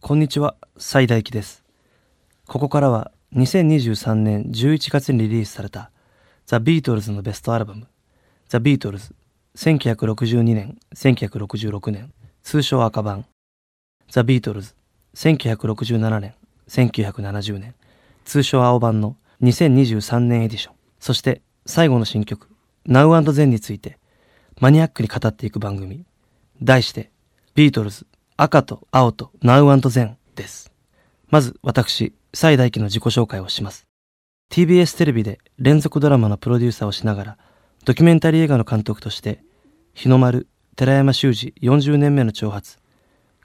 こんにちは、西大輝です。ここからは2023年11月にリリースされたザ・ビートルズのベストアルバムザ・ビートルズ1962年1966年通称赤版。ザ・ビートルズ1967年1970年通称青版の2023年エディション。そして最後の新曲 Now Then についてマニアックに語っていく番組。題してビートルズ赤と青と Now Then です。まず私西大輝の自己紹介をします。TBS テレビで連続ドラマのプロデューサーをしながらドキュメンタリー映画の監督として日の丸寺山修司40年目の挑発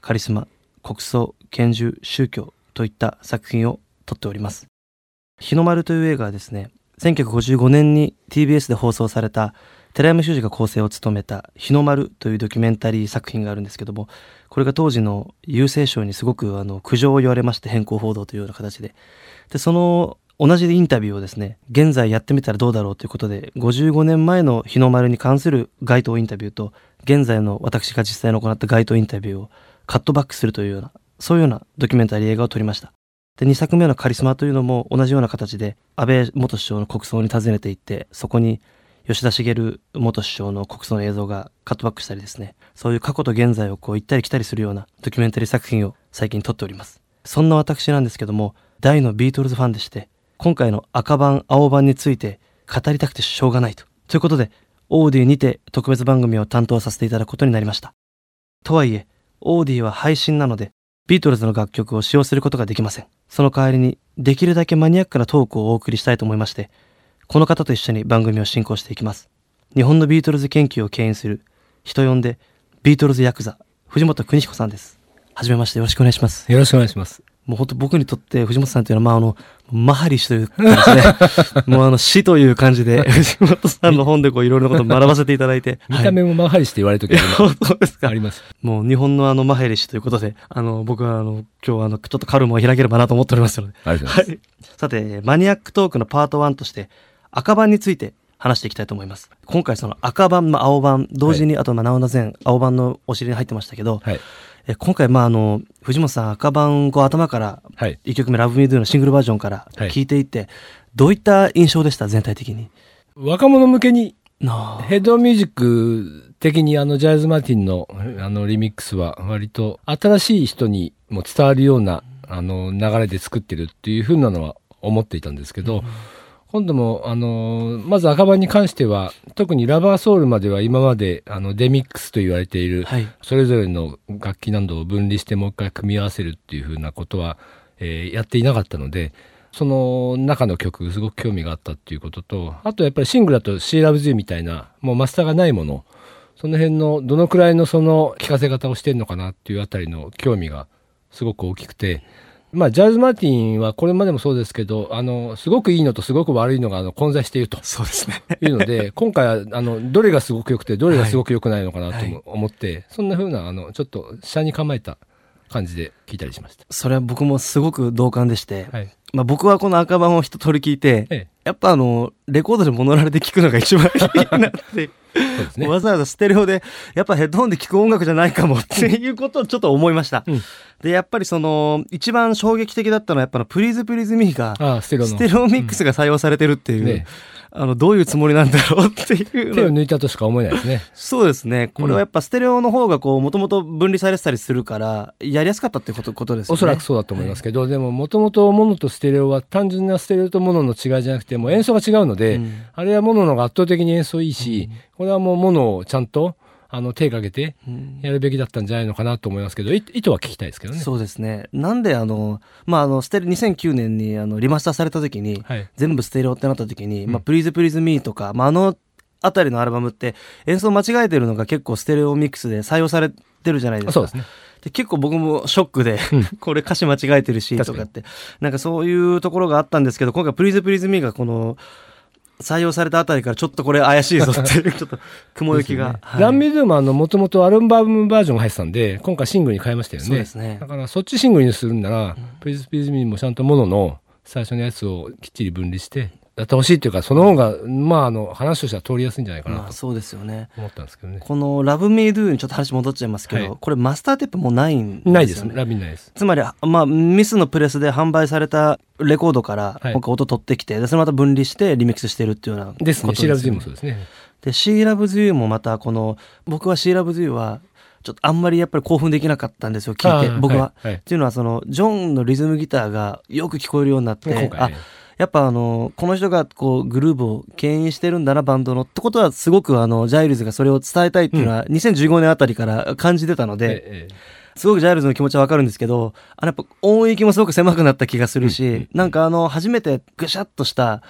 カリスマ国葬拳銃宗教といった作品を撮っております。日の丸という映画はですね1955年に TBS で放送された寺山修司が構成を務めた「日の丸」というドキュメンタリー作品があるんですけどもこれが当時の郵政省にすごくあの苦情を言われまして変更報道というような形で。でその同じインタビューをですね現在やってみたらどうだろうということで55年前の日の丸に関する街頭インタビューと現在の私が実際に行った街頭インタビューをカットバックするというようなそういうようなドキュメンタリー映画を撮りました。で2作目の「カリスマ」というのも同じような形で安倍元首相の国葬に訪ねて行ってそこに吉田茂元首相の国葬の映像がカットバックしたりですねそういう過去と現在をこう行ったり来たりするようなドキュメンタリー作品を最近撮っております。そんな私なんですけども大のビートルズファンでして今回の赤盤青盤について語りたくてしょうがないと。ということで AuDeeにて特別番組を担当させていただくことになりました。とはいえ AuDeeは配信なのでビートルズの楽曲を使用することができません。その代わりにできるだけマニアックなトークをお送りしたいと思いましてこの方と一緒に番組を進行していきます日本のビートルズ研究を牽引する人呼んでビートルズヤクザ藤本邦彦さんですはじめましてよろしくお願いしますよろしくお願いします。もう本当僕にとって藤本さんというのはまああのマハリ氏というかですね もうあの死という感じで 藤本さんの本でこういろいろなことを学ばせていただいて見た目もマハリして言われるときあります本当ですかあります。もう日本のあのマヘリ氏ということで、あの、僕はあの、今日はあの、ちょっとカルムを開ければなと思っておりますので。ありがとうございます。はい。さて、マニアックトークのパート1として、赤版について話していきたいと思います。今回その赤版、まあ、青版、同時に、あと、まあ、ナオナゼン、青版のお尻に入ってましたけど、はい。え今回、まあ、あの、藤本さん赤版、こう、頭から、はい。1曲目、ラブミードゥのシングルバージョンからはい聞いていって、どういった印象でした？全体的に。若者向けにヘッドミュージック的にあのジャイズ・マーティンのあのリミックスは割と新しい人にも伝わるようなあの流れで作ってるっていう風なのは思っていたんですけど、今度もあのまず赤版に関しては特にラバーソウルまでは今まであのデミックスと言われているはい。それぞれの楽器などを分離してもう一回組み合わせるっていう風なことは、えーやっていなかったのでその中の曲すごく興味があったっていうこととあとやっぱりシングルだと「She Loves You」みたいなもうマスターがないものその辺のどのくらいのその聴かせ方をしてるのかなっていうあたりの興味がすごく大きくて。まあ、ジャイズ・マーティンはこれまでもそうですけど、あの、すごくいいのとすごく悪いのがあの混在しているとそうですね。いうので、今回は、あの、どれがすごく良くて、どれがすごく良くないのかなとはいも思って、そんな風な、あの、ちょっと、下に構えた感じで聞いたりしました。それは僕もすごく同感でして、はい。まあ、僕はこの赤版を一通り聞いて、ええ、やっぱあの、レコードでモノラルで聞くのが一番いいなって、ね。わざわざステレオで、やっぱヘッドホンで聞く音楽じゃないかもっていうことをちょっと思いました。うんで、やっぱりその、一番衝撃的だったのは、やっぱのプリーズプリーズミーが、ああ、ステレオミックスが採用されてるっていう、ねあの、どういうつもりなんだろうっていう手をの。抜いたとしか思えないですね。そうですね。これはやっぱステレオの方がこう、もともと分離されてたりするから、やりやすかったってことことですよね。おそらくそうだと思いますけど、でも、もともとモノとステレオは単純なステレオとモノの違いじゃなくて、もう演奏が違うので、うんあれはモノの方が圧倒的に演奏いいし、これはもうモノをちゃんと、あの、手かけてうんやるべきだったんじゃないのかなと思いますけど、い意図は聞きたいですけどね。そうですね。なんであの、まあ、あの、ステレ、2009年にあの、リマスターされた時に、はい。全部ステレオってなった時に、うんまあ、プリーズプリーズミーとか、まあ、あのあたりのアルバムって演奏間違えてるのが結構ステレオミックスで採用されてるじゃないですか。そうですね。で結構僕もショックで、うん これ歌詞間違えてるしとかって、なんかそういうところがあったんですけど、今回プリーズプリーズミーがこの、採用されたあたりからちょっとこれ怪しいぞっていう、ちょっと雲行きが。はいランミドゥーもあの、もともとアルバムバージョンが入ってたんで、今回シングルに変えましたよね。そうですねだからそっちシングルにするんなら、プリズプリズミーもちゃんとモノの最初のやつをきっちり分離して、やってほしいっていうか、その方が、まあ、あの、話としては通りやすいんじゃないかなとまあそうですよね。思ったんですけどね。この Love Me Do にちょっと話戻っちゃいますけど、はいこれマスターテープもうないんですよね。ないですね。ラビンないです。つまり、まあ、ミスのプレスで販売されたレコードからはい今回音取ってきて、でそれまた分離してリミックスしてるっていうようなことですね。シーラブズよーもそうですね。で、She Loves You もまたこの、僕は She Loves You は、ちょっとあんまりやっぱり興奮できなかったんですよ、聞いて、僕は。はいはいっていうのは、その、ジョンのリズムギターがよく聞こえるようになって、今回、あね、やっぱあの、この人がこう、グルーブを牽引してるんだな、バンドの。ってことは、すごくあの、ジャイルズがそれを伝えたいっていうのは、2015年あたりから感じてたので、ええすごくジャイルズの気持ちはわかるんですけど、あのやっぱ音域もすごく狭くなった気がするし、なんかあの、初めてぐしゃっとした、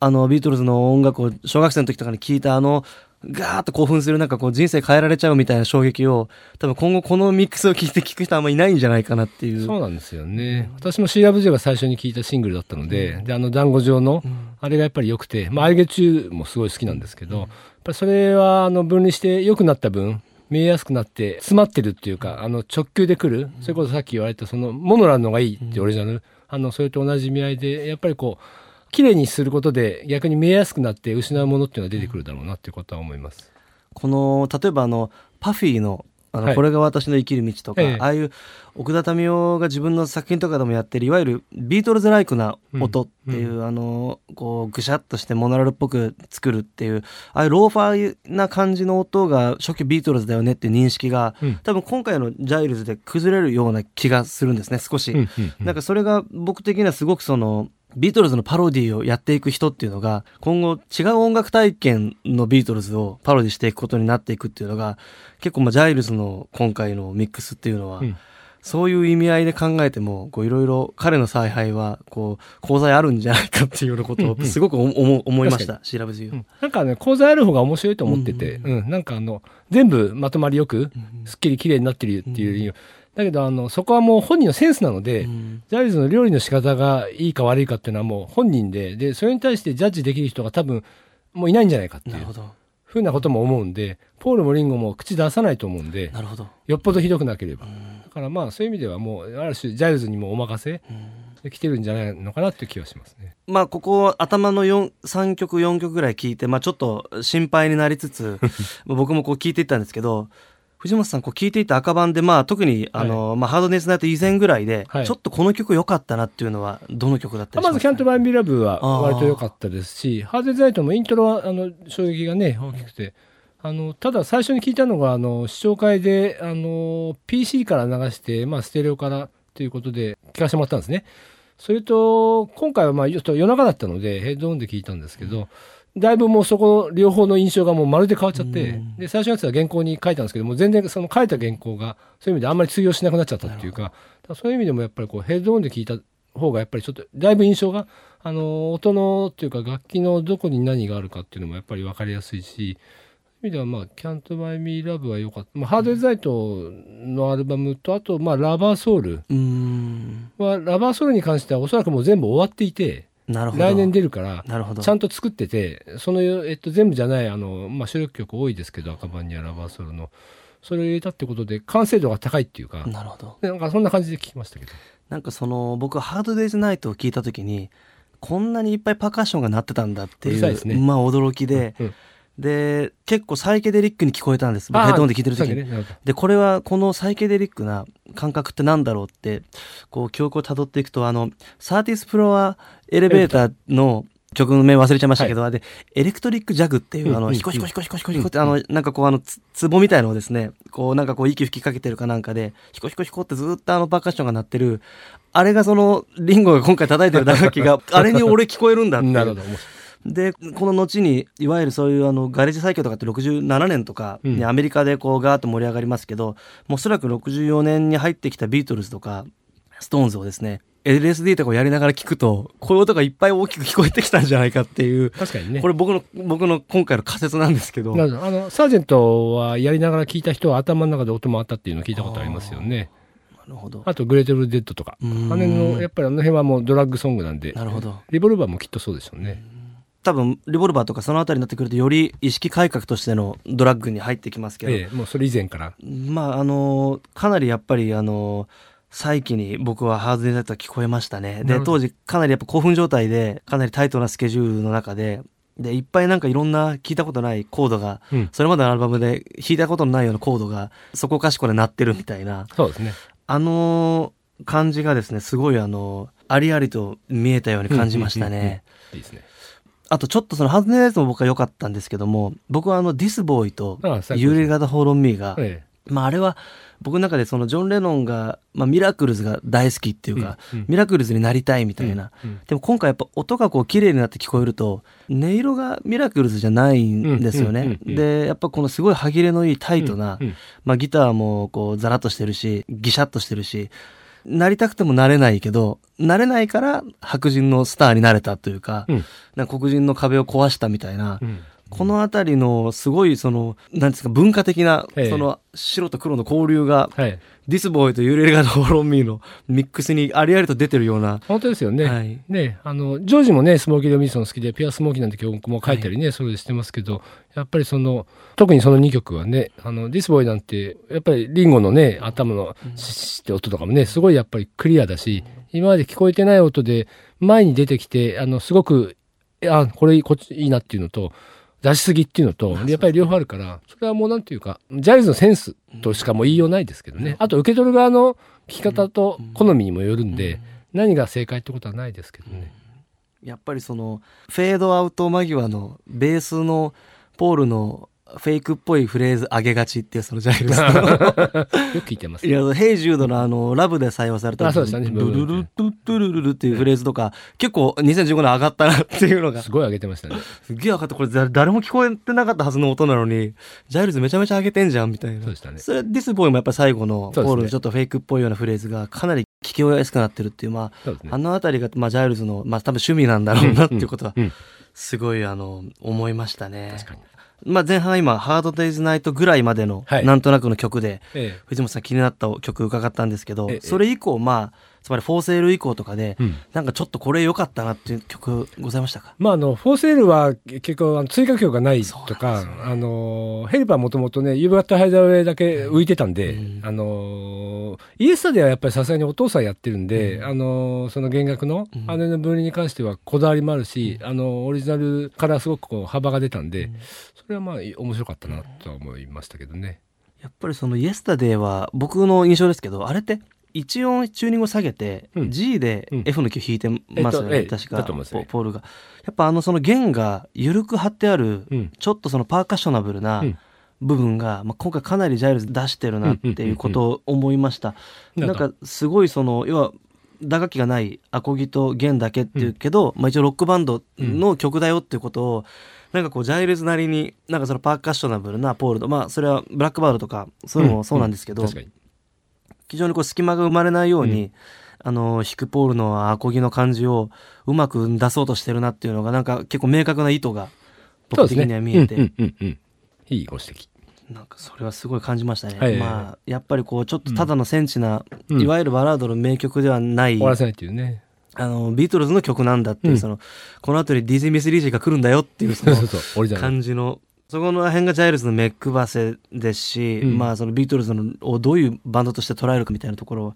あの、ビートルズの音楽を小学生の時とかに聞いたあの、ガーッと興奮するなんかこう人生変えられちゃうみたいな衝撃を、多分今後このミックスを聞いて聞く人あんまいないんじゃないかなっていう。そうなんですよね。私もシーラブジェが最初に聞いたシングルだったので、で、あの団子状の、あれがやっぱり良くて、まあ、アイゲチューもすごい好きなんですけど、やっぱりそれは、あの、分離して良くなった分、見えやすくなって、詰まってるっていうか、あの、直球で来る、それこそさっき言われた、その、モノラルのがいいってオリジナル、あの、それと同じ意味合いで、やっぱりこう、綺麗にすることで逆に見えやすくなって失うものっていうのは出てくるだろうなっていうことは思います。この、例えばあの、パフィーの、あの、はい。これが私の生きる道とか、ええ。ああいう奥田民生が自分の作品とかでもやってるいわゆるビートルズライクな音っていう、あのこうぐしゃっとしてモノラルっぽく作るっていうああいうローファーな感じの音が初期ビートルズだよねっていう認識が、うん。多分今回のジャイルズで崩れるような気がするんですね少し。うんうんうん。なんかそれが僕的にはすごくそのビートルズのパロディをやっていく人っていうのが今後違う音楽体験のビートルズをパロディしていくことになっていくっていうのが結構まあジャイルズの今回のミックスっていうのは、うん。そういう意味合いで考えてもこういろいろ彼の采配はこう功罪あるんじゃないかっていうようなことをすごく思思思いました。調べずうん。なんかね、講座ある方が面白いと思ってて、うん、なんかあの、全部まとまりよく、すっきり綺麗になってるっていう、だけどあの、そこはもう本人のセンスなので、うんジャイルズの料理の仕方がいいか悪いかっていうのはもう本人で、で、それに対してジャッジできる人が多分もういないんじゃないかっていうふうなことも思うんで、ポールもリンゴも口出さないと思うんで、なるほど。よっぽどひどくなければ。だからまあそういう意味ではもう、ある種ジャイルズにもお任せできてるんじゃないのかなっていう気はしますね。まあここ頭の4 3曲4曲ぐらい聞いて、まあ、ちょっと心配になりつつまあ 僕もこう聞いていったんですけど藤本さんこう聞いていた赤盤でまあ特にあの、まあ、ハードデイズナイト以前ぐらいで、はい。ちょっとこの曲良かったなっていうのはどの曲だったりしまず、ますか、キャント・バイ・ミー・ラヴは割と良かったですし、ハーデザイトもイントロはあの衝撃がね、大きくて、あのただ最初に聞いたのが、あの試聴会であの PC から流して、まあ、ステレオからということで聞かせてもらったんですね。それと、今回はまあちょっと夜中だったので、ヘッドホンで聞いたんですけど、だいぶもうそこ、両方の印象がもうまるで変わっちゃって、うん。で、最初のやつは原稿に書いたんですけども、全然その書いた原稿が、そういう意味であんまり通用しなくなっちゃったっていうか、だからそういう意味でもやっぱりこうヘッドホンで聞いた方がやっぱりちょっとだいぶ印象があの音のっていうか楽器のどこに何があるかっていうのもやっぱり分かりやすいしそういう意味ではまあ「Can't Buy Me Love」は良かった、まあ、ハードデザイトのアルバムとあとまあ「ラバーソウル。はラバーソウルに関してはおそらくもう全部終わっていて来年出るからなるほど。ちゃんと作っててその、えっと、全部じゃないあの、まあ、主力曲多いですけど赤版にはラバーソウルの。それを入れたってことで完成度が高いっていうか。なるほど。なんかそんな感じで聞きましたけど。なんかその僕ハードデイズナイトを聞いた時にこんなにいっぱいパーカッションが鳴ってたんだっていうね。まあ驚きで、うんで結構サイケデリックに聞こえたんです。僕ヘッドホンで聞いてる時に、ね。でこれはこのサイケデリックな感覚ってなんだろうってこう記憶をたどっていくとあのサーティスプロアエレベーターの曲の名忘れちゃいましたけど、あれエレクトリックジャグっていう、あのヒコヒコヒコヒコヒコヒコってあのなんかこうあのつ壺みたいのをですねこうなんかこう息吹きかけてるかなんかでヒコヒコヒコってずっとあのパーカッションが鳴ってるあれがそのリンゴが今回叩いてる打楽器が あれに俺聞こえるんだってなるほどでこの後にいわゆるそういうあのガレージサイケとかって67年とかにうん。アメリカでこうガーッと盛り上がりますけど、もうおそらく64年に入ってきたビートルズとかストーンズをですね LSD とかをやりながら聞くとこういう音がいっぱい大きく聞こえてきたんじゃないかっていう確かにね。これ僕の僕の今回の仮説なんですけど。あのサージェントはやりながら聞いた人は頭の中で音回ったっていうのを聞いたことありますよね。なるほど。あとグレートブルデッドとか。あうーん。ののやっぱりあの辺はもうドラッグソングなんで。なるほど。リボルバーもきっとそうでしょうね多分リボルバーとかそのあたりになってくるとより意識改革としてのドラッグに入ってきますけど、ええもうそれ以前からまああのかなりやっぱりあの再起に僕はハードデザイトは聞こえましたね。で、当時かなりやっぱ興奮状態で、かなりタイトなスケジュールの中で、で、いっぱいなんかいろんな聞いたことないコードが、うんそれまでのアルバムで弾いたことのないようなコードが、そこかしこで鳴ってるみたいな、そうですね。あの感じがですね、すごいあの、ありありと見えたように感じましたね。いいですね。あとちょっとそのハードデザイトも僕は良かったんですけども、僕はあの、ディスボーイとああ最高ですユーリガダ・ホーロン・ミーが、え。まああれは僕の中でそのジョン・レノンが、まあ、ミラクルズが大好きっていうか、うんうん。ミラクルズになりたいみたいな、うんうん。でも今回やっぱ音がこう綺麗になって聞こえると音色がミラクルズじゃないんですよね、うんうんうんうん。でやっぱこのすごい歯切れのいいタイトな、うんうん。まあ、ギターもこうザラッとしてるしギシャッとしてるしなりたくてもなれないけどなれないから白人のスターになれたというか,、うん。なんか黒人の壁を壊したみたいな、うんこのあたりのすごいその、なんですか、文化的な、ええその白と黒の交流が、はい。ディスボーイとユーレレガのホロンミーのミックスにありありと出てるような、本当ですよね。はいね、あの、ジョージもね、スモーキー・ド・ミーソン好きで、ピュア・スモーキーなんて曲も書いたりね、それでしてますけど、やっぱりその、特にその2曲はね、あの、ディスボーイなんて、やっぱりリンゴのね、頭のシッシッって音とかもね、すごいやっぱりクリアだし、今まで聞こえてない音で、前に出てきて、あの、すごく、あ、これこっちいいなっていうのと、出しすぎっていうのと、やっぱり両方あるから、それはもうなんていうか、ジャイルズのセンスとしかもう言いようないですけどね。あと受け取る側の聞き方と好みにもよるんで、何が正解ってことはないですけどね。やっぱりその、フェードアウト間際のベースのポールのフェイクっぽいフレーズ上げがちっていうそのジャイルスの。よく聞いてます。いや、ヘイジュードのあの、ラブで採用された、あそうでしたねルルルドゥドゥルルルっていうフレーズとか、結構2015年上がったなっていうのが、すごい上げてましたね。すっげえ上がって、これ誰誰も聞こえてなかったはずの音なのに、ジャイルズめちゃめちゃ上げてんじゃんみたいな。そうでしたねそれディスボーイもやっぱ最後の、ポそうですねールのちょっとフェイクっぽいようなフレーズがかなり聞きやすくなってるっていう、まあ、ねあのあたりが、まあ、ジャイルズの、まあ、多分趣味なんだろうなっていうことは、うんすごい、あの、思いましたね。確かに。まあ、前半今、ハードデイズナイトぐらいまでの、はい。なんとなくの曲で、え。藤本さん気になった曲伺ったんですけど、ええ。それ以降、まあ、つまりフォーセール以降とかで、うん。なんかちょっとこれ良かったなっていう曲ございましたか？まあ、あの、フォーセールは結構あの追加曲がないとか、あの、ヘルパーもともとね、ユーバットハイダーウェイだけ浮いてたんで、うん。あの、イエスタではやっぱりさすがにお父さんやってるんで、あの、その弦楽のうん。あれの分離に関してはこだわりもあるし、あの、オリジナルからすごくこう幅が出たんで、それはまあ面白かったなとは思いましたけどね。やっぱりそのイエスタデーは僕の印象ですけど、あれって一音チューニングを下げて、うん。G でうん。F のキー弾いてますよね、えっとええ。確かね。ポポールが。やっぱあのその弦が緩く張ってある、うん。ちょっとそのパーカッショナブルなうん。部分が、まあ、今回かなりジャイルズ出してるなっていうことを思いました。うんなんかすごいその要は打楽器がないアコギと弦だけっていうけど、まあ、一応ロックバンドの曲だよっていうことを、なんかこうジャイルズなりになんかそのパーカッショナブルなポールとまあそれはブラックバードとかそういうのもそうなんですけど、確かに。非常にこう隙間が生まれないように、あの弾くポールのアコギの感じをうまく出そうとしてるなっていうのがなんか結構明確な意図が僕的には見えて、うんうんうんうんいいご指摘。なんかそれはすごい感じましたね。はいまあやっぱりこうちょっとただのセンチな、うんいわゆるバラードの名曲ではない、終わらせないっていうね。あのビートルズの曲なんだっていう、うんそのこの後にディズニー・ミス・リージーが来るんだよっていうその。感じの。そこの辺がジャイルズの目配せですし、うんまあそのビートルズのをどういうバンドとして捉えるかみたいなところを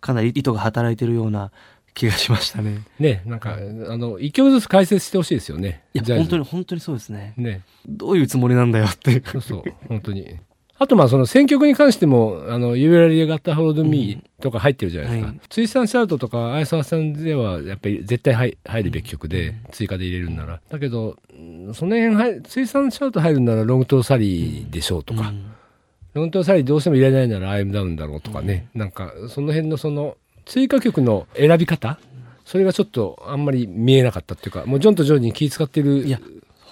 かなり意図が働いてるような気がしましたね。ね、なんか、あの、一曲ずつ解説してほしいですよね。いや本当に本当にそうですね。ね。どういうつもりなんだよっていう。そうそう、本当に。あと、まあ、その選曲に関しても、あの、ユーラリアガッタホロドミーとか入ってるじゃないですか。はい。ツイスタンシャウトとか、アイスワーさんでは、やっぱり絶対入入るべき曲で、追加で入れるんなら。だけど、うんその辺入、ツイスタンシャウト入るんなら、ロングトーサリーでしょうとか、うん。ロングトーサリーどうしても入れないなら、アイムダウンだろうとかね。なんか、その辺のその、追加曲の選び方それがちょっとあんまり見えなかったっていうか、もうジョンとジョージに気使ってるいや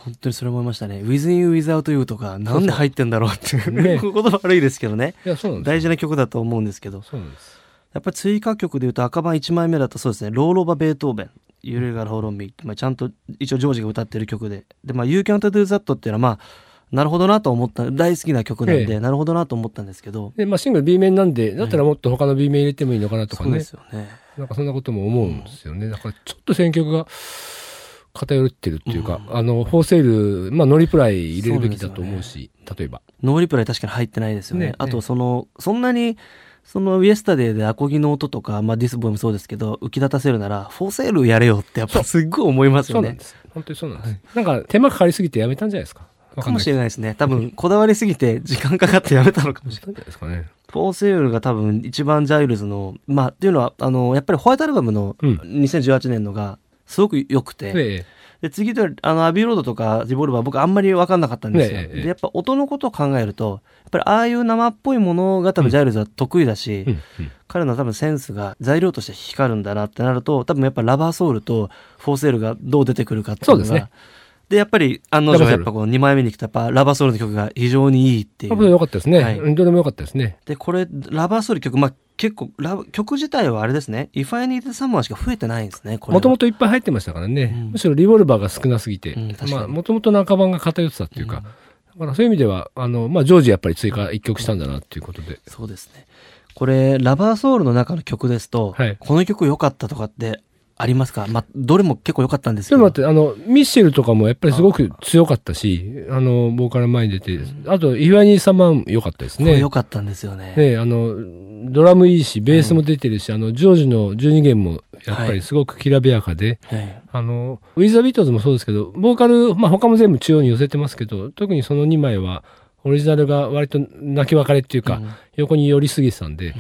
本当にそれ思いましたね。With You Without You とかなんで入ってんだろうっていうね言葉悪いですけどね。いや、そうなんです大事な曲だと思うんですけど。そうなんです。やっぱり追加曲でいうと赤版1枚目だとそうですね、ローロバ・ベートーベン、ユレガル・ホロンミーまあ、ちゃんと一応ジョージが歌ってる曲で、で、まあ、You Can't Do That っていうのはまあ、なるほどなと思った、大好きな曲なんで、ええなるほどなと思ったんですけど、で、まあ、シングル B 面なんで、だったらもっと他の B 面入れてもいいのかなとかねそうで。すよね。なんかそんなことも思うんですよね。だからちょっと選曲が偏ってるっていうか、あの、フォーセール、まあ、ノーリプライ入れるべきだと思うし、例えば。ノーリプライ確かに入ってないですよね。ねあと、その、そんなに、そのイエスタデーでアコギの音とか、まあ、ディスボイもそうですけど浮き立たせるならフォーセールやれよってやっぱすっごい思いますよね。そうなんです。本当にそうなんです、なんか手間かかりすぎてやめたんじゃないですか？わかもしれないですね。多分こだわりすぎて時間かかってやめたのかもしれない。ですかね。フォーセールが多分一番ジャイルズのまあっていうのはあのやっぱりホワイトアルバムのうん。2018年のがすごく良くて、でで次であのアビーロードとかリボルバー僕あんまり分かんなかったんですよ、ねええでやっぱ音のことを考えるとやっぱりああいう生っぽいものが多分ジャイルズは得意だし、うんうん。彼の多分センスが材料として光るんだなってなると多分やっぱラバーソウルとフォーセールがどう出てくるかっていうのがそうですねでやっぱり案の定やっぱこう2枚目に来たやっぱラバーソウルの曲が非常にいいっていう。良かったですね、はい。うんどれも良かったですね。でこれラバーソウル曲まあ結構ラブ曲自体はあれですね「If I Need Someone」しか増えてないんですねこれは。もともといっぱい入ってましたからね、うん。むしろリボルバーが少なすぎてうんまあもともと中版が偏ってたっていうか、うん。だからそういう意味ではあの、まあ、ジョージやっぱり追加一曲したんだなっていうことで、そうですね。これラバーソウルの中の曲ですと、はい。この曲良かったとかってありますか？まあどれも結構良かったんですけど。でも待ってあのミッシェルとかもやっぱりすごく強かったしあのボーカル前に出てあとイワニーサマン良かったですね。良かったんですよね。ねあのドラムいいしベースも出てるし、あのジョージの12弦もやっぱりすごくきらびやかで、はい。あのウィザービートルズもそうですけどボーカル、まあ、他も全部中央に寄せてますけど特にその2枚はオリジナルが割と泣き別れっていうか、うん。横に寄りすぎてたんで、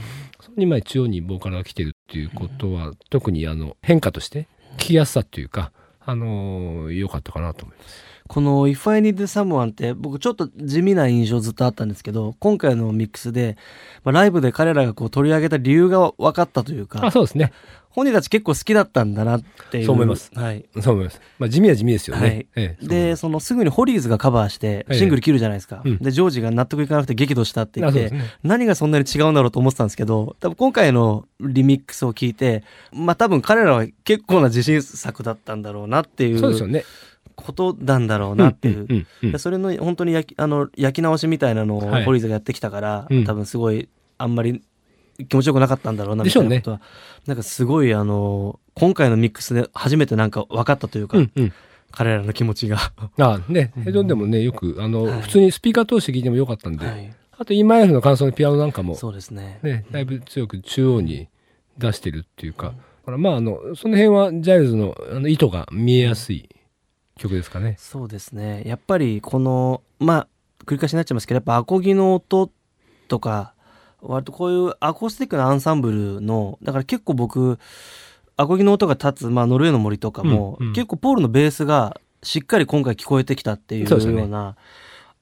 その2枚中央にボーカルが来てるっていうことは、特にあの変化として聞きやすさというか、あの良かったかなと思います。この「If I Need Someone」って僕ちょっと地味な印象ずっとあったんですけど今回のミックスで、まあ、ライブで彼らがこう取り上げた理由が分かったというあかそうですね。本人たち結構好きだったんだなっていう。そう思います。はい、そう思います。まあ、地味は地味ですよね。はい。ええでそのす。ぐにホリーズがカバーしてシングル切るじゃないですか、うん。でジョージが納得いかなくて激怒したって言って、ね。何がそんなに違うんだろうと思ってたんですけど多分今回のリミックスを聞いてまあ多分彼らは結構な自信作だったんだろうなっていうそうですよね。ことなんだろうなっていう。んうそれの本当に焼きあの焼き直しみたいなのをはい。ホリーズがやってきたから、うん。多分すごいあんまり気持ちよくなかったんだろうなみたいなことは、なんかすごいあの今回のミックスで初めてなんか分かったというか、うんうん。彼らの気持ちが、あね、ヘドンでもね、よく、あの、はい普通にスピーカー通して聞いてもよかったんで、はい、あと EMF の感想のピアノなんかも、そうですね。ね、だいぶ強く中央に出してるっていうか、だからまあ、あの、その辺はジャイルズのあの意図が見えやすい曲ですかね。そうですね。やっぱりこのまあ繰り返しになっちゃいますけどやっぱアコギの音とか割とこういうアコースティックなアンサンブルのだから結構僕アコギの音が立つ、まあ、ノルウェーの森とかも、うんうん。結構ポールのベースがしっかり今回聞こえてきたっていうような、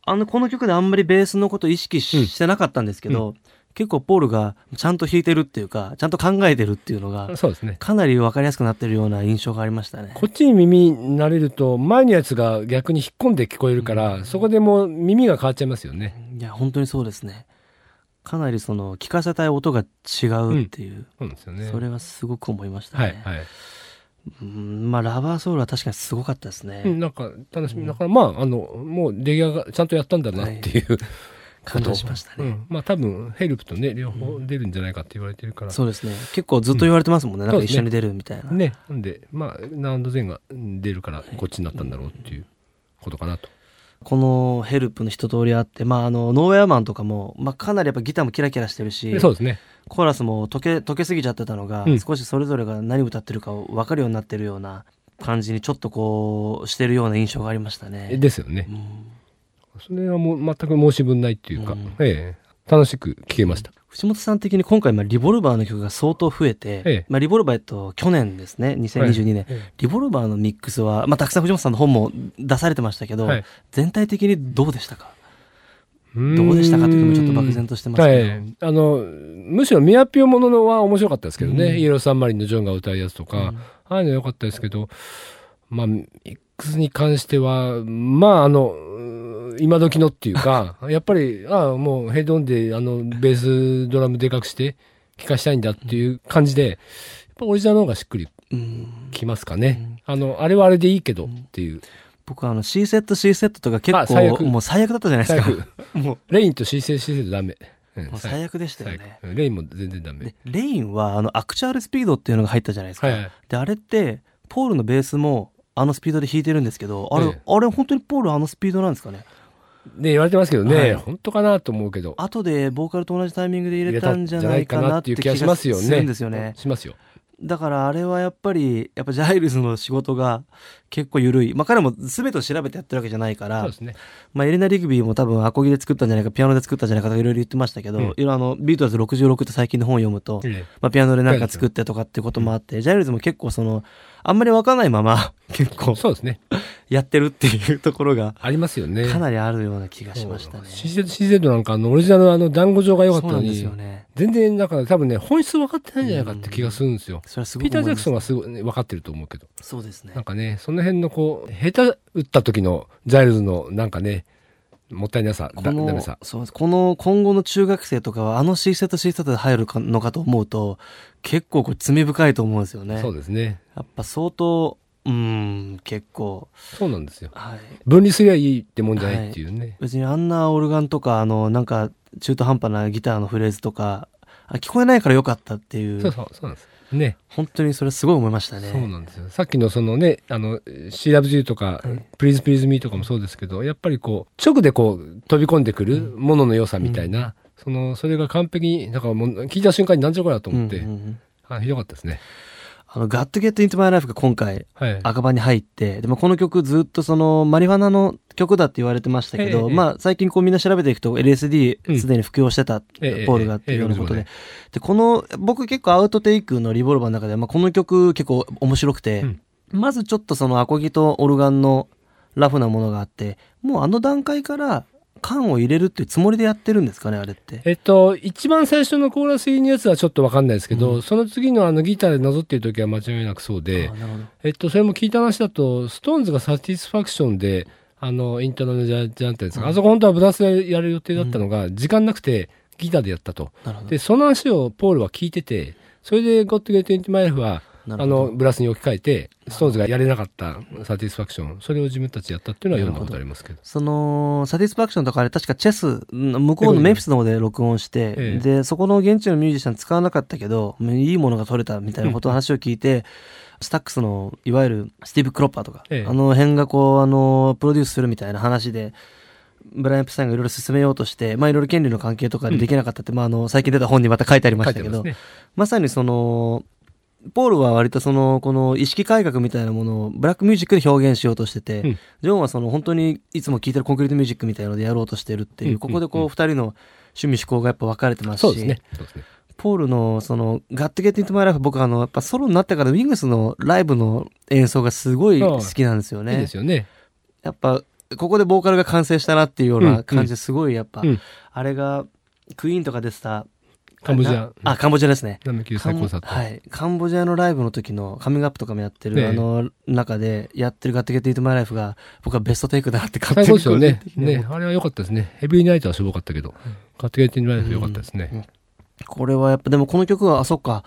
あのこの曲であんまりベースのこと意識し,、うん。してなかったんですけど、結構ポールがちゃんと弾いてるっていうかちゃんと考えてるっていうのがそうですね。かなり分かりやすくなってるような印象がありましたね。こっちに耳慣れると、前のやつが逆に引っ込んで聞こえるから、そこでもう耳が変わっちゃいますよね。いや本当にそうですねかなりその聞かせたい音が違うっていう、そうなんですよね。それはすごく思いましたね、はい、はい。うんまあラバーソウルは確かにすごかったですね、うん、なんか楽しみ。だからまあ、あの、もう出来上が、ちゃんとやったんだなっていう、感動しましたね、うん、まあ多分ヘルプとね両方出るんじゃないかって言われてるから、そうですね。結構ずっと言われてますもんね、なんか一緒に出るみたいな、ね。なんでまあナウンドゼンが出るからこっちになったんだろうっていうことかなと、このヘルプの一通りあってまああのノーウェアマンとかも、まあ、かなりやっぱギターもキラキラしてるしでそうですね。コーラスも溶け溶けすぎちゃってたのが、うん。少しそれぞれが何歌ってるかを分かるようになってるような感じにちょっとこうしてるような印象がありましたね。ですよね。うんそれはもう全く申し分ないっていうか、うん。ええ。楽しく聴けました。藤本さん的に今回、まあ、リボルバーの曲が相当増えて、ええ。まあ、リボルバー、えっと、去年ですね2022年、えリボルバーのミックスは、まあ、たくさん藤本さんの本も出されてましたけど、はい。全体的にどうでしたか？えどうでしたかというのもちょっと漠然としてますけど、はい、あのむしろミヤピオもののは面白かったですけどね、うん。イエローサンマリンのジョンが歌うやつとか、うん。ああいうの良かったですけど。まあミックスに関してはまああの今時のっていうか やっぱりああもうヘッドオンであのベースドラムでかくして聴かしたいんだっていう感じでやっぱオリジナルの方がしっくりうん。きますかね、あのあれはあれでいいけどっていう。僕はあの C セット C セットとか結構もう最悪だったじゃないですか。もレインと C セ C セダメ、うんうもう最悪。でしたよね。レインも全然ダメ。でレインはあのアクチュアルスピードっていうのが入ったじゃないですか、はいはい。であれってポールのベースもあのスピードで弾いてるんですけどあれ,、ええ。あれ本当にポールあのスピードなんですかね？ね、言われてますけどね、はい本当かなと思うけど。後でボーカルと同じタイミングで入れたんじゃないかなっていう気がししますよね。しますよ。だからあれはやっぱり、やっぱジャイルズの仕事が結構緩い。まあ彼も全てを調べてやってるわけじゃないからそうで、すね。ままあエレナ・リグビーも多分アコギで作ったんじゃないか、ピアノで作ったんじゃないかとかいろいろ言ってましたけど、うんいろあの、ビートルズ66って最近の本を読むと、えまあピアノでなんか作ってとかっていうこともあって、ジャイルズも結構その、あんまりわかんないまま 結え構そうですね。やってるっていうところがありますよね。かなりあるような気がしましたね。CZ, なんかあのオリジナルのあの団子状が良かったのにですよ、ね。全然だから多分ね、本質分かってないんじゃないかって気がするんですよ。それはすごピーター・ジャクソンはすごい、ね、分かってると思うけど。そうですねなん。かね、その辺のこう、下手打った時のジャイルズのなんかね、もったいなさ、だこのダメさ。そうこの今後の中学生とかはあの C セット C セットで入るかのかと思うと結構これ罪深いと思うんですよね。そうですね。やっぱ相当うーん結構そうなんですよ。はい分離すりゃいいってもんじゃないっていうね。別にあんなオルガンとかあのなんか中途半端なギターのフレーズとかあ聞こえないからよかったっていうそうそう、そうなんです。ね。本当にそれすごい思いましたね。そうなんですよ。さっきのそのね、あの、C ラブ G とか、Please Please Me とかもそうですけど、やっぱりこう、直でこう、飛び込んでくるものの良さみたいな、その、それが完璧に、だからもう、聞いた瞬間になんじゃこりゃと思って、うんうんうんあひどかったですね。あの、Got Get Into My Life が今回はい。赤版に入って、でもこの曲ずっとそのマリファナの曲だって言われてましたけど、ええまあ最近こうみんな調べていくとうん。LSD すでに服用してた、ええポールがっていうようなことで、ええ。で、この僕結構アウトテイクのリボルバーの中で、まあこの曲結構面白くて、うん。まずちょっとそのアコギとオルガンのラフなものがあって、もうあの段階から缶を入れるっていうつもりでやってるんですかね、あれって。えっと、一番最初のコーラス入りのやつはちょっとわかんないですけど、その次のあのギターでなぞっている時は間違いなくそうで。えっと、それも聞いた話だと、ストーンズがサティスファクションで、あの、インターナルジャージャンってやつが、あそこ本当はブラスでやる予定だったのが、時間なくてギターでやったと。で、その話をポールは聞いてて、それで Got to Get Into My Life は、あの、ブラスに置き換えて、ストーンズがやれなかったサティスファクション、それを自分たちでやったっていうのは読んだことありますけど。その、サティスファクションとかあれ確かチェス、向こうのメンフィスの方で録音して、ええで、そこの現地のミュージシャン使わなかったけど、いいものが取れたみたいなことの話を聞いて、スタックスの、いわゆるスティーブ・クロッパーとか、ええあの辺がこう、あの、プロデュースするみたいな話で、ブライアン・プサインがいろいろ進めようとして、まあいろいろ権利の関係とかでできなかったって、まああの、最近出た本にまた書いてありましたけど、ね。まさにその、ポールは割とその、この意識改革みたいなものをブラックミュージックで表現しようとしてて、うんジョンはその本当にいつも聴いてるコンクリートミュージックみたいなのでやろうとしてるっていう、うんここでこううん二人の趣味思考がやっぱ分かれてますし、ね。ポールのその、ガットゲットイントマイライフ僕あの、やっぱソロになってからウィングスのライブの演奏がすごい好きなんですよね。いいですよね。やっぱ、ここでボーカルが完成したなっていうような感じですごいやっぱ、うんあれが、クイーンとかでした。カンボジアなあ、カンボジアですね。はい。カンボジアのライブの時のカミングアップとかもやってる、ねえあの中でやってるガットゲットイートマイライフが僕はベストテイクだなって勝最手に高ですよねねあれは良かったですね。ヘビーナイトはしょぼかったけど、カットゲーティングライフ良かったですね。これはやっぱでもこの曲はあそっか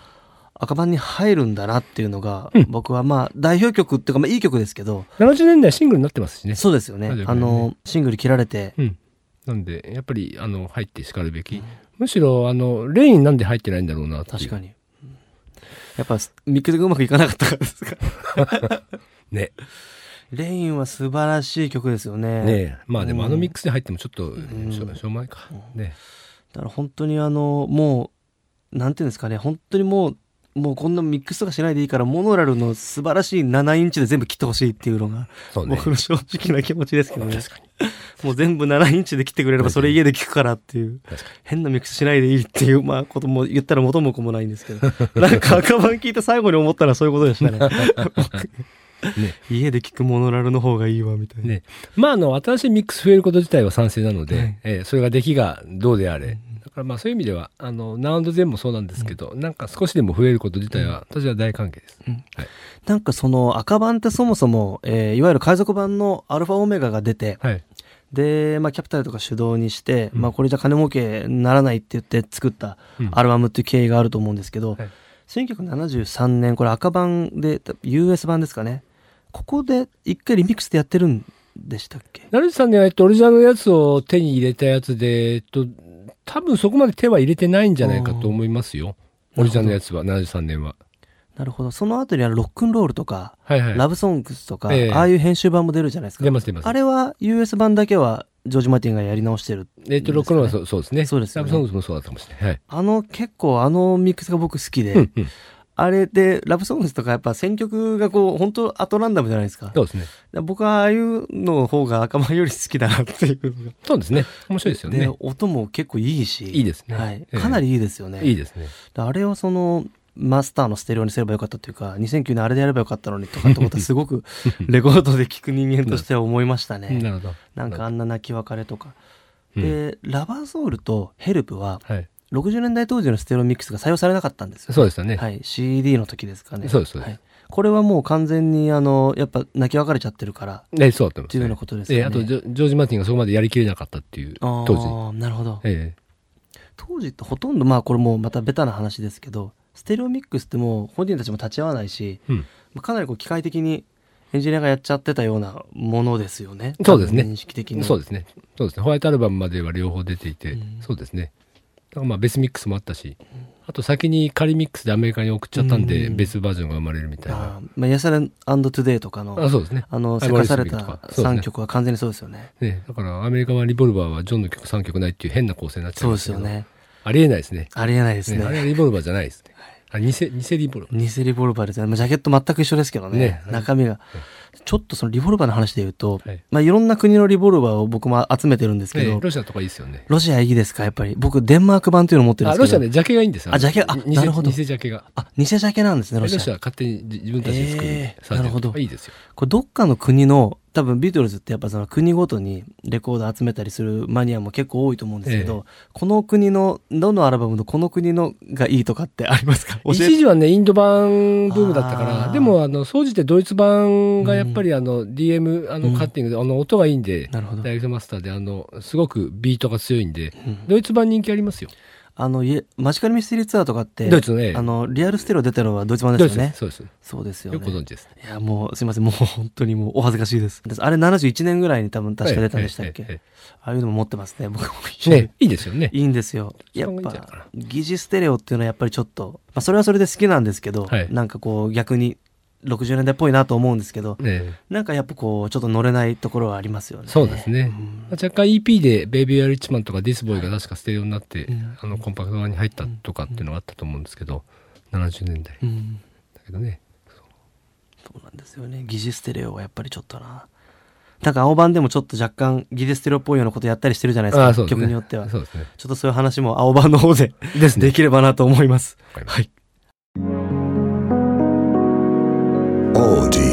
赤版に入るんだなっていうのが、うん僕はまあ代表曲っていうかまあいい曲ですけど、70年代シングルになってますしね。そうですよねラジオあのシングル切られて、うん。なんで、やっぱり、あの、入ってしかるべき。むしろ、あの、レインなんで入ってないんだろうな確かに、うんやっぱミックスがうまくいかなかったからですか。ね。レインは素晴らしい曲ですよね。ねえ。まあでもうんあのミックスで入ってもちょっと、ん。しょうもないか。ね。だから本当にあのもうなんていうんですかね。本当にもうもうこんなミックスとかしないでいいからモノラルの素晴らしい7インチで全部切ってほしいっていうのがそうね。僕の正直な気持ちですけどね。もう全部7インチで切ってくれればそれ家で聞くからっていう変なミックスしないでいいっていうまあことも言ったら元も子もないんですけど なんか赤版聞いて最後に思ったのはそういうことでしたねね家で聞くモノラルの方がいいわみたいに。な、ね。まああの、新しいミックス増えること自体は賛成なので、はいええそれが出来がどうであれ。だからまあそういう意味では、あの、ナウンドゼンもそうなんですけど、なんか少しでも増えること自体は、私は大歓迎です。うんはい。なんかその赤版ってそもそも、えーいわゆる海賊版のアルファオメガが出てはい。で、まあ、キャピタルとか主導にして、うんまあ、これじゃ金儲けにならないって言って作ったうんアルバムっていう経緯があると思うんですけど、はい1973年、これ赤版で、US 版ですかね。ここで一回リミックスでやってるんでしたっけ？成田さんには、えっと、オリジナルのやつを手に入れたやつで、えっと、多分そこまで手は入れてないんじゃないかと思いますよ。オリジナルのやつは、73年は。なるほど。その後にあのロックンロールとか、はいはい。ラブソングスとか、ええああいう編集版も出るじゃないですか。出ます出ます。あれは US 版だけはジョージ・マーティンがやり直してる。えっと、ロックンロールはそうそうですね。そうですよねラブソングスもそうだったかもしれない。はい。あの、結構あのミックスが僕好きで、うんうんあれで、ラブソングスとかやっぱ選曲がこう、本当アトランダムじゃないですか。そうですね。僕はああいうの方が赤間より好きだなっていう。そうですね。面白いですよでね。音も結構いいし。いいですねはい。ええかなりいいですよね。いいですね。であれをその、マスターのステレオにすればよかったというか、2009年あれでやればよかったのにとかってことはすごくレコードで聞く人間としては思いましたね。なるほど。なんかあんな泣き別れとか。うんで、ラバーソウルとヘルプは、はい。60年代当時のステレオミックスが採用されなかったんですよ。そうでしたね。はい。CD の時ですかね。そうですそうですはい。これはもう完全にあの、やっぱ泣き別れちゃってるから、ね、そうだったんっていうようなことですよね。ええあとジョ、ジョージ・マーティンがそこまでやりきれなかったっていう、あー当時。なるほど。え当時ってほとんどまあこれもうまたベタな話ですけどステレオミックスってもう本人たちも立ち会わないし、えうん。まあかなりこう機械的にエンジニアがやっちゃってたようなものですよねそうですね認識的にそうですね。そうですね。ホワイトアルバムまでは両方出ていて、うんそうですね。だからまあ別ミックスもあったし、あと先に仮ミックスでアメリカに送っちゃったんで、うん別バージョンが生まれるみたいな。あーまあ、ヤサレントゥデイとかのあそうですね。あのはいせかされたモリスビーとかそうですね3曲は完全にそうですよねね、だからアメリカはリボルバーはジョンの曲3曲ないっていう変な構成になっちゃうましたけど。ですよねありえないですね。ありえないですねねあれはリボルバーじゃないですね。あ偽、偽リボルバー。偽リボルバーですねまあジャケット全く一緒ですけどねね中身がちょっとそのリボルバーの話で言うと、はいいまあ、いろんな国のリボルバーを僕も集めてるんですけど、ねロシアとかいいですよね。ロシアいいですか？やっぱり。僕、デンマーク版っていうのを持ってるんあ、ですけど。ロシアね、ジャケがいいんですよ。あジャケ？あ偽なるほど偽ジャケが。あ、偽ジャケなんですね、ロロシア。シアは勝手に自分たちで作るえーなるほどいいですよ。これ、どっかの国の、多分ビートルズってやっぱその国ごとにレコード集めたりするマニアも結構多いと思うんですけど、この国の、どのアルバムのこの国のがいいとかってありますか？一時はね、インド版ブームだったかあら、ーでも、あの、総じてドイツ版がやっぱり、あの、DM、あの、うんカッティングで、あの、音がいいんで、ダイレクトマスターで、あの、すごくビートが強いんで、うんドイツ版人気ありますよ。あの、マジカルミステリーツアーとかって、ドイツのねあの、リアルステレオ出てるのはドイツ版ですよね。そうです。そうですよね。よくご存知です。いや、もう、すいません。もう本当にもうお恥ずかしいです。あれ71年ぐらいに多分確か出たんでしたっけ、ああいうのも持ってますね。僕もえね、いいですよね。いいんですよ。やっぱ、疑似ステレオっていうのはやっぱりちょっと、まあそれはそれで好きなんですけど、はいなんかこう逆に60年代っぽいなと思うんですけど、ねなんかやっぱこうちょっと乗れないところはありますよね。そうですね。ん若干 EP でベイビー・アリッチマンとかディスボーイが確かステレオになって、うんあのコンパクト版に入ったとかっていうのがあったと思うんですけど、70年代うん。だけどね。そうなんですよね。疑似ステレオはやっぱりちょっとな。なんか青版でもちょっと若干疑似ステレオっぽいようなことやったりしてるじゃないですか。ああ、すね。曲によっては。ね。ちょっとそういう話も青版の方でで。できればなと思います。はい。Audi.